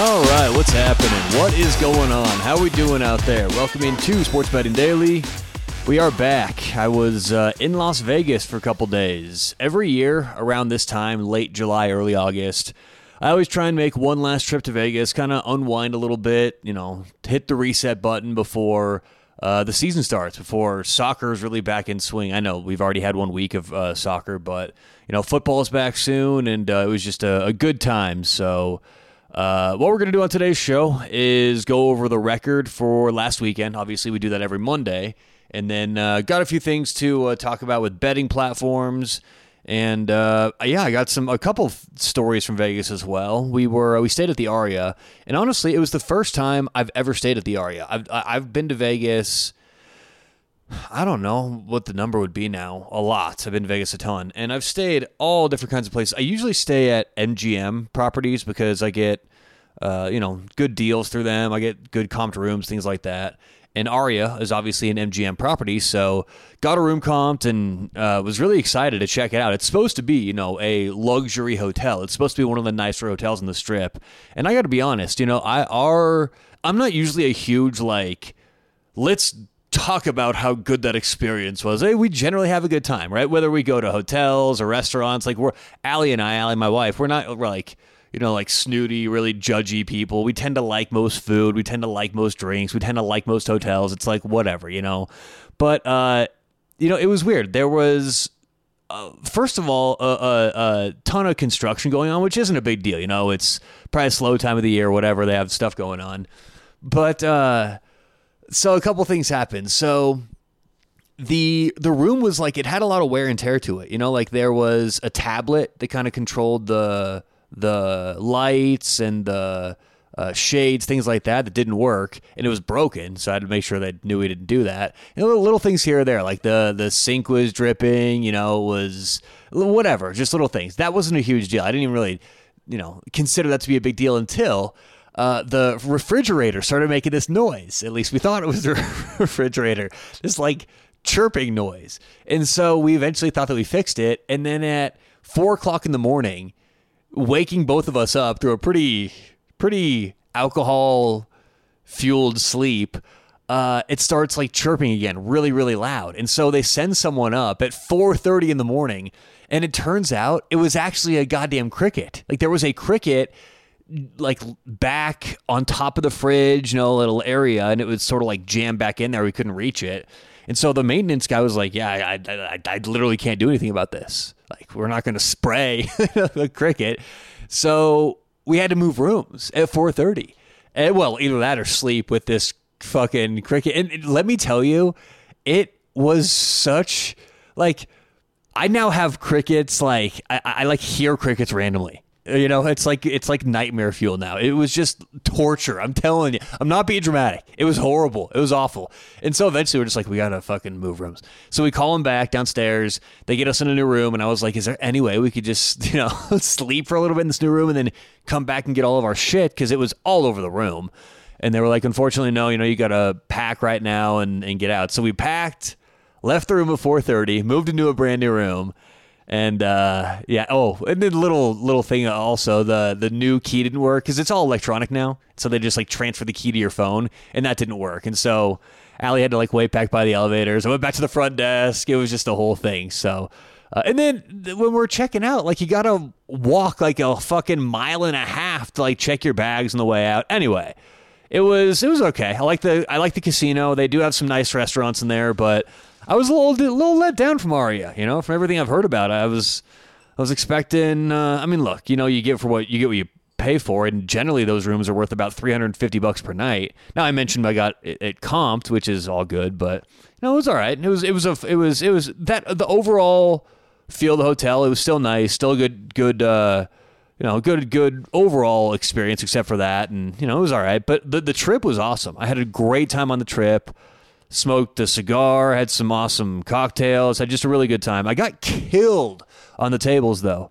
All right, what's happening? What is going on? How are we doing out there? Welcome into Sports Betting Daily. We are back. I was uh, in Las Vegas for a couple days. Every year around this time, late July, early August, I always try and make one last trip to Vegas, kind of unwind a little bit, you know, hit the reset button before uh, the season starts, before soccer is really back in swing. I know we've already had one week of uh, soccer, but, you know, football is back soon, and uh, it was just a, a good time. So, uh, what we're going to do on today's show is go over the record for last weekend. Obviously, we do that every Monday. And then uh, got a few things to uh, talk about with betting platforms. And uh, yeah, I got some a couple stories from Vegas as well. We were we stayed at the Aria, and honestly, it was the first time I've ever stayed at the Aria. I've I've been to Vegas. I don't know what the number would be now. A lot. I've been Vegas a ton, and I've stayed all different kinds of places. I usually stay at MGM properties because I get, uh, you know, good deals through them. I get good comped rooms, things like that. And Aria is obviously an MGM property, so got a room comped and uh, was really excited to check it out. It's supposed to be, you know, a luxury hotel. It's supposed to be one of the nicer hotels in the Strip. And I got to be honest, you know, I are I'm not usually a huge like let's talk about how good that experience was. Hey, we generally have a good time, right? Whether we go to hotels or restaurants, like we're Allie and I, Allie, my wife, we're not we're like you know, like snooty, really judgy people. We tend to like most food. We tend to like most drinks. We tend to like most hotels. It's like whatever, you know. But uh, you know, it was weird. There was uh, first of all, a, a, a, ton of construction going on, which isn't a big deal. You know, it's probably a slow time of the year, whatever. They have stuff going on. But uh, so a couple things happened. So the the room was like it had a lot of wear and tear to it. You know, like there was a tablet that kind of controlled the the lights and the uh, shades, things like that, that didn't work, and it was broken. So I had to make sure they knew we didn't do that. And little, little things here or there, like the the sink was dripping, you know, was whatever, just little things. That wasn't a huge deal. I didn't even really, you know, consider that to be a big deal until. Uh, the refrigerator started making this noise. At least we thought it was the refrigerator. This like chirping noise. And so we eventually thought that we fixed it. And then at four o'clock in the morning, waking both of us up through a pretty pretty alcohol fueled sleep uh, it starts like chirping again really really loud and so they send someone up at 4.30 in the morning and it turns out it was actually a goddamn cricket like there was a cricket like back on top of the fridge you know a little area and it was sort of like jammed back in there we couldn't reach it and so the maintenance guy was like, "Yeah, I, I, I literally can't do anything about this. Like, we're not going to spray the cricket." So we had to move rooms at 4:30. And well, either that or sleep with this fucking cricket. And let me tell you, it was such like I now have crickets. Like I, I like hear crickets randomly. You know, it's like it's like nightmare fuel now. It was just torture. I'm telling you. I'm not being dramatic. It was horrible. It was awful. And so eventually we're just like, we gotta fucking move rooms. So we call them back downstairs. They get us in a new room, and I was like, is there any way we could just, you know, sleep for a little bit in this new room and then come back and get all of our shit because it was all over the room. And they were like, unfortunately, no. You know, you gotta pack right now and and get out. So we packed, left the room at 4:30, moved into a brand new room and uh, yeah. Oh, and then little little thing also the the new key didn't work because it's all electronic now. So they just like transfer the key to your phone, and that didn't work. And so Allie had to like wait back by the elevators. I went back to the front desk. It was just a whole thing. So. Uh, and then when we're checking out, like you gotta walk like a fucking mile and a half to like check your bags on the way out. Anyway, it was it was okay. I like the I like the casino. They do have some nice restaurants in there, but I was a little, a little let down from Aria. You know, from everything I've heard about, it. I was, I was expecting. Uh, I mean, look, you know, you get for what you get what you pay for, and generally those rooms are worth about three hundred and fifty bucks per night. Now I mentioned I got it, it comped, which is all good, but you know, it was all right. It was, it was a, it was, it was that the overall feel of the hotel. It was still nice, still a good, good. Uh, you know, good, good overall experience, except for that, and you know, it was all right. But the the trip was awesome. I had a great time on the trip smoked a cigar, had some awesome cocktails, had just a really good time. I got killed on the tables though.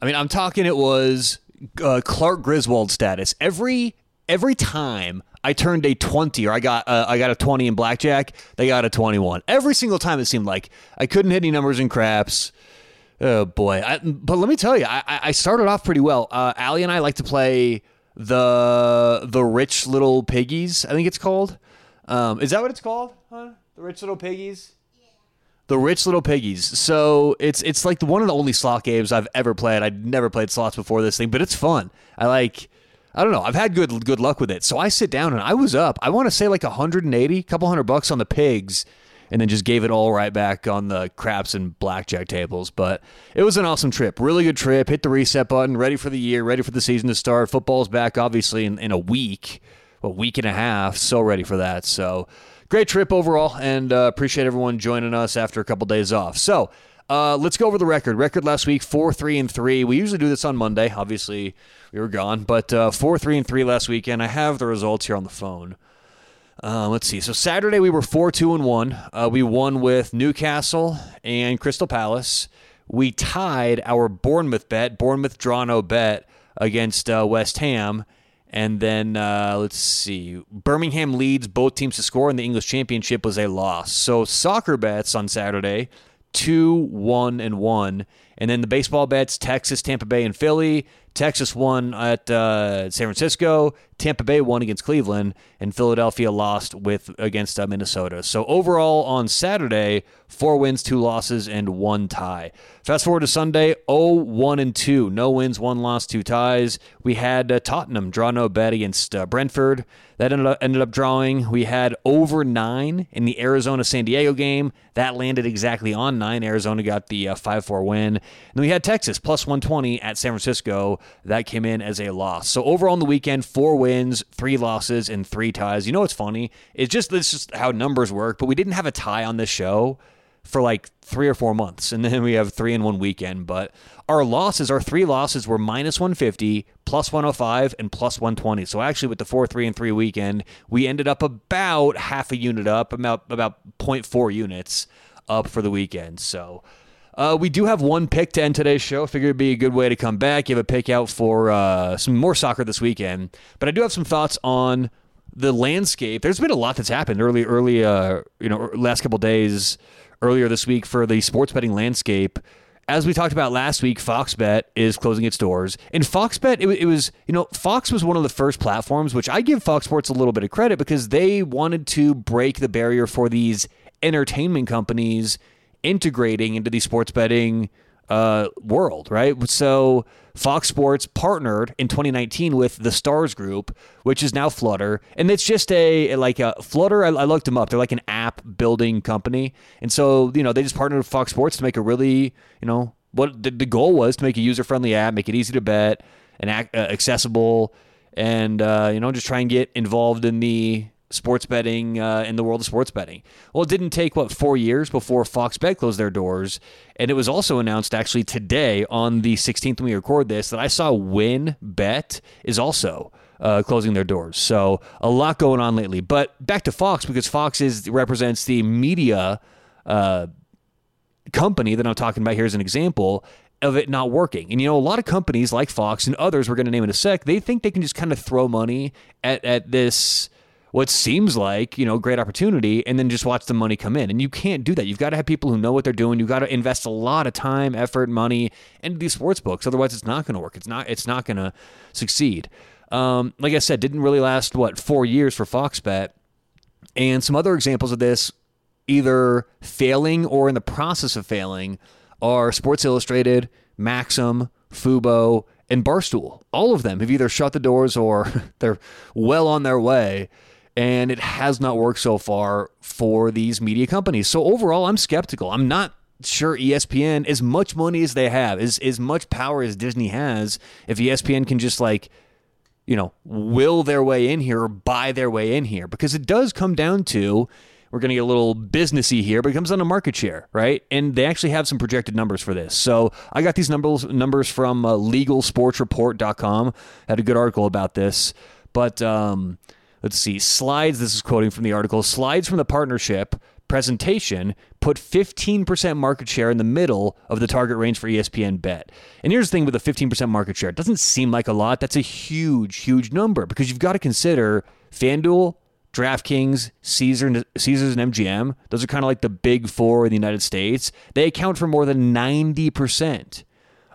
I mean, I'm talking it was uh, Clark Griswold status. Every every time I turned a 20 or I got uh, I got a 20 in blackjack, they got a 21. Every single time it seemed like I couldn't hit any numbers in craps. Oh boy! I, but let me tell you, I, I started off pretty well. Uh, Allie and I like to play the the rich little piggies. I think it's called. Um, is that what it's called? Huh? The rich little piggies. The rich little piggies. So it's it's like the, one of the only slot games I've ever played. I'd never played slots before this thing, but it's fun. I like. I don't know. I've had good good luck with it. So I sit down and I was up. I want to say like 180, couple hundred bucks on the pigs, and then just gave it all right back on the craps and blackjack tables. But it was an awesome trip. Really good trip. Hit the reset button. Ready for the year. Ready for the season to start. Football's back, obviously, in, in a week, a week and a half. So ready for that. So great trip overall, and uh, appreciate everyone joining us after a couple days off. So. Uh, let's go over the record. Record last week, four, three, and three. We usually do this on Monday. Obviously, we were gone, but uh, four, three, and three last weekend. I have the results here on the phone. Uh, let's see. So Saturday we were four, two, and one. Uh, we won with Newcastle and Crystal Palace. We tied our Bournemouth bet, Bournemouth draw no bet against uh, West Ham. And then uh, let's see, Birmingham leads both teams to score, and the English Championship was a loss. So soccer bets on Saturday two, one, and one. And then the baseball bets Texas, Tampa Bay, and Philly. Texas won at uh, San Francisco. Tampa Bay won against Cleveland, and Philadelphia lost with against uh, Minnesota. So overall on Saturday, four wins, two losses, and one tie. Fast forward to Sunday, 0 1 and 2. No wins, one loss, two ties. We had uh, Tottenham draw no bet against uh, Brentford. That ended up, ended up drawing. We had over nine in the Arizona San Diego game. That landed exactly on nine. Arizona got the uh, 5 4 win. And then we had Texas plus 120 at San Francisco. That came in as a loss. So overall on the weekend, four wins, three losses, and three ties. You know what's funny? It's just this is how numbers work, but we didn't have a tie on this show for like three or four months, and then we have three in one weekend. But our losses, our three losses were minus 150, plus 105, and plus 120. So actually, with the four, three, and three weekend, we ended up about half a unit up, about about 0.4 units up for the weekend. So. Uh, we do have one pick to end today's show. Figured it'd be a good way to come back, give a pick out for uh, some more soccer this weekend. But I do have some thoughts on the landscape. There's been a lot that's happened early, early, uh, you know, last couple days earlier this week for the sports betting landscape. As we talked about last week, Fox Bet is closing its doors. And Fox Bet, it, it, was, you know, Fox was one of the first platforms, which I give Fox Sports a little bit of credit because they wanted to break the barrier for these entertainment companies integrating into the sports betting uh, world, right? So Fox Sports partnered in 2019 with the Stars Group, which is now Flutter, and it's just a like a Flutter. I, I looked them up; they're like an app building company, and so you know they just partnered with Fox Sports to make a really you know what the, the goal was to make a user friendly app, make it easy to bet and uh, accessible, and uh, you know just try and get involved in the sports betting uh, in the world of sports betting. Well, it didn't take what four years before Fox Bet closed their doors, and it was also announced actually today on the 16th when we record this that I saw WynnBET is also. Uh, closing their doors. So a lot going on lately. But back to Fox because Fox is represents the media uh, company that I'm talking about here as an example of it not working. And you know, a lot of companies like Fox and others we're going to name in a sec, they think they can just kind of throw money at at this what seems like, you know, great opportunity and then just watch the money come in. And you can't do that. You've got to have people who know what they're doing. You've got to invest a lot of time, effort, money into these sports books. Otherwise it's not going to work. It's not it's not going to succeed. Um, like I said, didn't really last what, 4 years for Fox Bet. And some other examples of this either failing or in the process of failing are Sports Illustrated, Maxim, Fubo, and Barstool. All of them have either shut the doors or they're well on their way and it has not worked so far for these media companies. So overall, I'm skeptical. I'm not sure ESPN, as much money as they have, as as much power as Disney has, if ESPN can just like you know will their way in here or buy their way in here, because it does come down to we're going to get a little businessy here, but it comes down to market share, right? And they actually have some projected numbers for this. So I got these numbers numbers from uh, LegalSportsReport.com. Had a good article about this, but um, let's see, slides. This is quoting from the article. Slides from the partnership presentation put 15% market share in the middle of the target range for ESPN bet. And here's the thing with a 15% market share. It doesn't seem like a lot. That's a huge, huge number because you've got to consider FanDuel, DraftKings, Caesar, Caesars, and MGM. Those are kind of like the big four in the United States. They account for more than 90%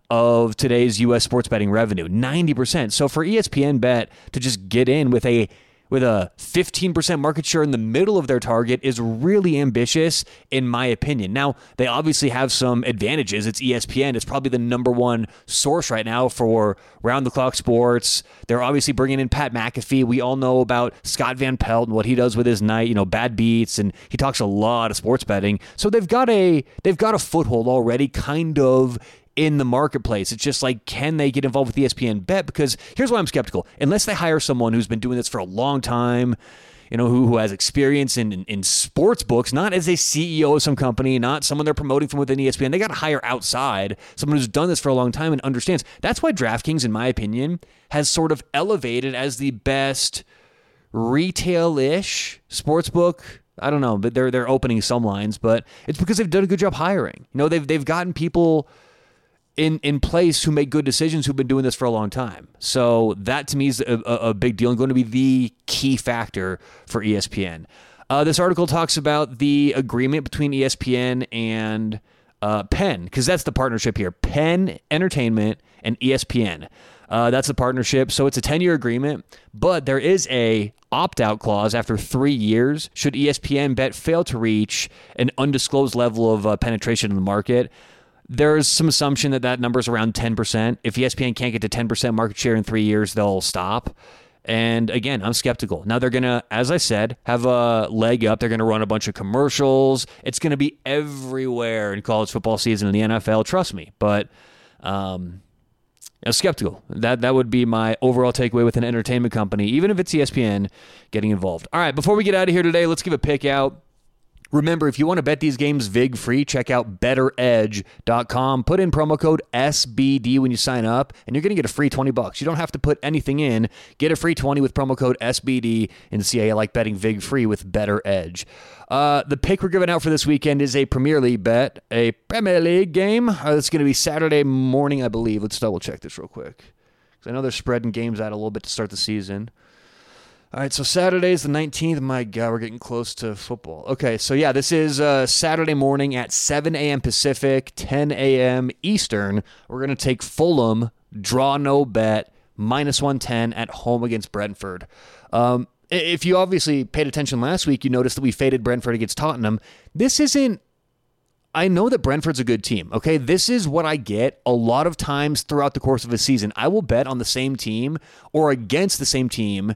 of today's U.S. sports betting revenue. 90%. So for ESPN Bet to just get in with a with a 15% market share in the middle of their target is really ambitious, in my opinion. Now, they obviously have some advantages. It's ESPN, it's probably the number one source right now for round the clock sports. They're obviously bringing in Pat McAfee. We all know about Scott Van Pelt and what he does with his night, you know, bad beats, and he talks a lot of sports betting. So they've got a they've got a foothold already, kind of in the marketplace. It's just like, can they get involved with ESPN Bet? Because here's why I'm skeptical. Unless they hire someone who's been doing this for a long time, you know, who, who has experience in, in, in sports books, not as a CEO of some company, not someone they're promoting from within ESPN. They got to hire outside someone who's done this for a long time and understands. That's why DraftKings, in my opinion, has sort of elevated as the best retail-ish sports book I don't know, but they're they're opening some lines, but it's because they've done a good job hiring. You know, they've they've gotten people in in place who make good decisions who've been doing this for a long time. So that to me is a, a big deal and going to be the key factor for ESPN. Uh, this article talks about the agreement between ESPN and uh, Penn because that's the partnership here. Penn Entertainment and ESPN. Uh, that's the partnership. So it's a 10 year agreement, but there is a opt out clause after three years should ESPN bet fail to reach an undisclosed level of uh, penetration in the market there's some assumption that that number is around 10%. If ESPN can't get to 10% market share in three years, they'll stop. And again, I'm skeptical. Now they're going to, as I said, have a leg up. They're going to run a bunch of commercials. It's going to be everywhere in college football season in the NFL. Trust me. But um, I'm skeptical. That that would be my overall takeaway with an entertainment company, even if it's ESPN getting involved. All right, before we get out of here today, let's give a pick out. Remember, if you want to bet these games VIG free, check out BettorEdge.com. Put in promo code SBD when you sign up, and you're going to get a free 20 bucks. You don't have to put anything in. Get a free 20 with promo code SBD and see how you like betting VIG free with BettorEdge. Uh, the pick we're giving out for this weekend is a Premier League bet, a Premier League game. Uh, it's going to be Saturday morning, I believe. Let's double check this real quick. Because I know they're spreading games out a little bit to start the season. All right, so Saturday is the 19th. My God, we're getting close to football. Okay, so yeah, this is uh, Saturday morning at 7 a.m. Pacific, 10 a.m. Eastern. We're going to take Fulham, draw no bet, minus 110 at home against Brentford. Um, if you obviously paid attention last week, you noticed that we faded Brentford against Tottenham. This isn't I know that Brentford's a good team. Okay. This is what I get a lot of times throughout the course of a season. I will bet on the same team or against the same team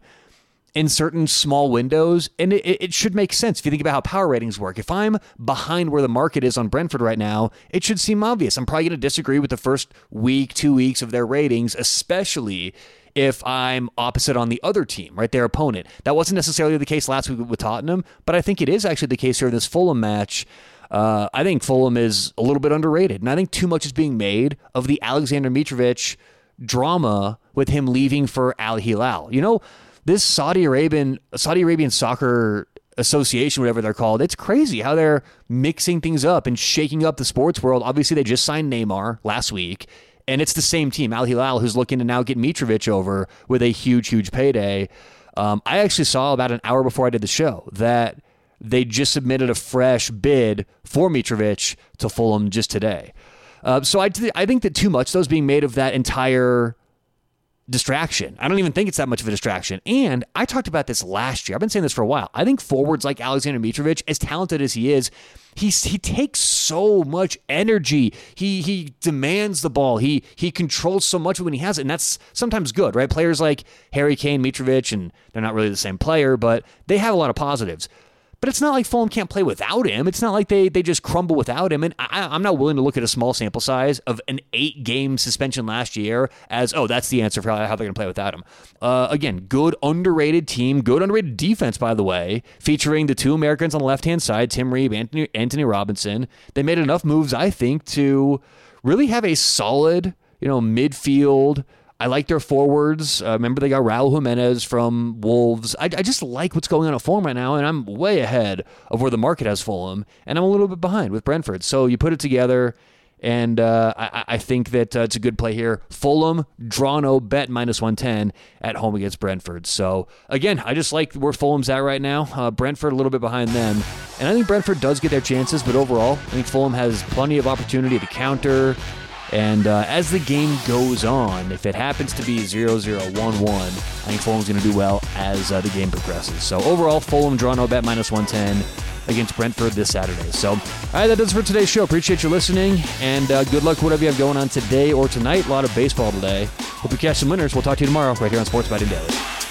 in certain small windows, and it, it, should make sense if you think about how power ratings work. If I'm behind where the market is on Brentford right now, it should seem obvious. I'm probably going to disagree with the first week, two weeks of their ratings, especially if I'm opposite on the other team, right, their opponent. That wasn't necessarily the case last week with Tottenham, but I think it is actually the case here in this Fulham match. Uh, I think Fulham is a little bit underrated, and I think too much is being made of the Alexander Mitrovic drama with him leaving for Al Hilal. You know, this Saudi Arabian Saudi Arabian soccer association, whatever they're called, it's crazy how they're mixing things up and shaking up the sports world. Obviously, they just signed Neymar last week, and it's the same team, Al Hilal, who's looking to now get Mitrovic over with a huge, huge payday. Um, I actually saw about an hour before I did the show that they just submitted a fresh bid for Mitrovic to Fulham just today. Uh, so I, th- I think that too much though is being made of that entire distraction. I don't even think it's that much of a distraction. And I talked about this last year. I've been saying this for a while. I think forwards like Alexander Mitrovic, as talented as he is, he he takes so much energy. He he demands the ball. He he controls so much when he has it, and that's sometimes good, right? Players like Harry Kane, Mitrovic, and they're not really the same player, but they have a lot of positives. But it's not like Fulham can't play without him. It's not like they they just crumble without him. And I, am not willing to look at a small sample size of an eight game suspension last year as oh that's the answer for how, how they're going to play without him. Uh, again, good underrated team, good underrated defense by the way, featuring the two Americans on the left hand side, Tim Ream, Anthony Antonee Robinson. They made enough moves, I think, to really have a solid you know midfield I like their forwards. Uh, remember, they got Raul Jimenez from Wolves. I, I, just like what's going on at Fulham right now, and I'm way ahead of where the market has Fulham, and I'm a little bit behind with Brentford. So you put it together, and uh, I, I, think that uh, it's a good play here. Fulham, draw no bet minus 110 at home against Brentford. So again, I just like where Fulham's at right now. Uh, Brentford a little bit behind them, and I think Brentford does get their chances, but overall, I think Fulham has plenty of opportunity to counter And uh, as the game goes on, if it happens to be 0 0 1 1, I think Fulham's going to do well as uh, the game progresses. So overall, Fulham draw no bet minus 110 against Brentford this Saturday. So, all right, that does it for today's show. Appreciate you listening, and uh, good luck whatever you have going on today or tonight. A lot of baseball today. Hope you catch some winners. We'll talk to you tomorrow right here on Sports Betting Daily.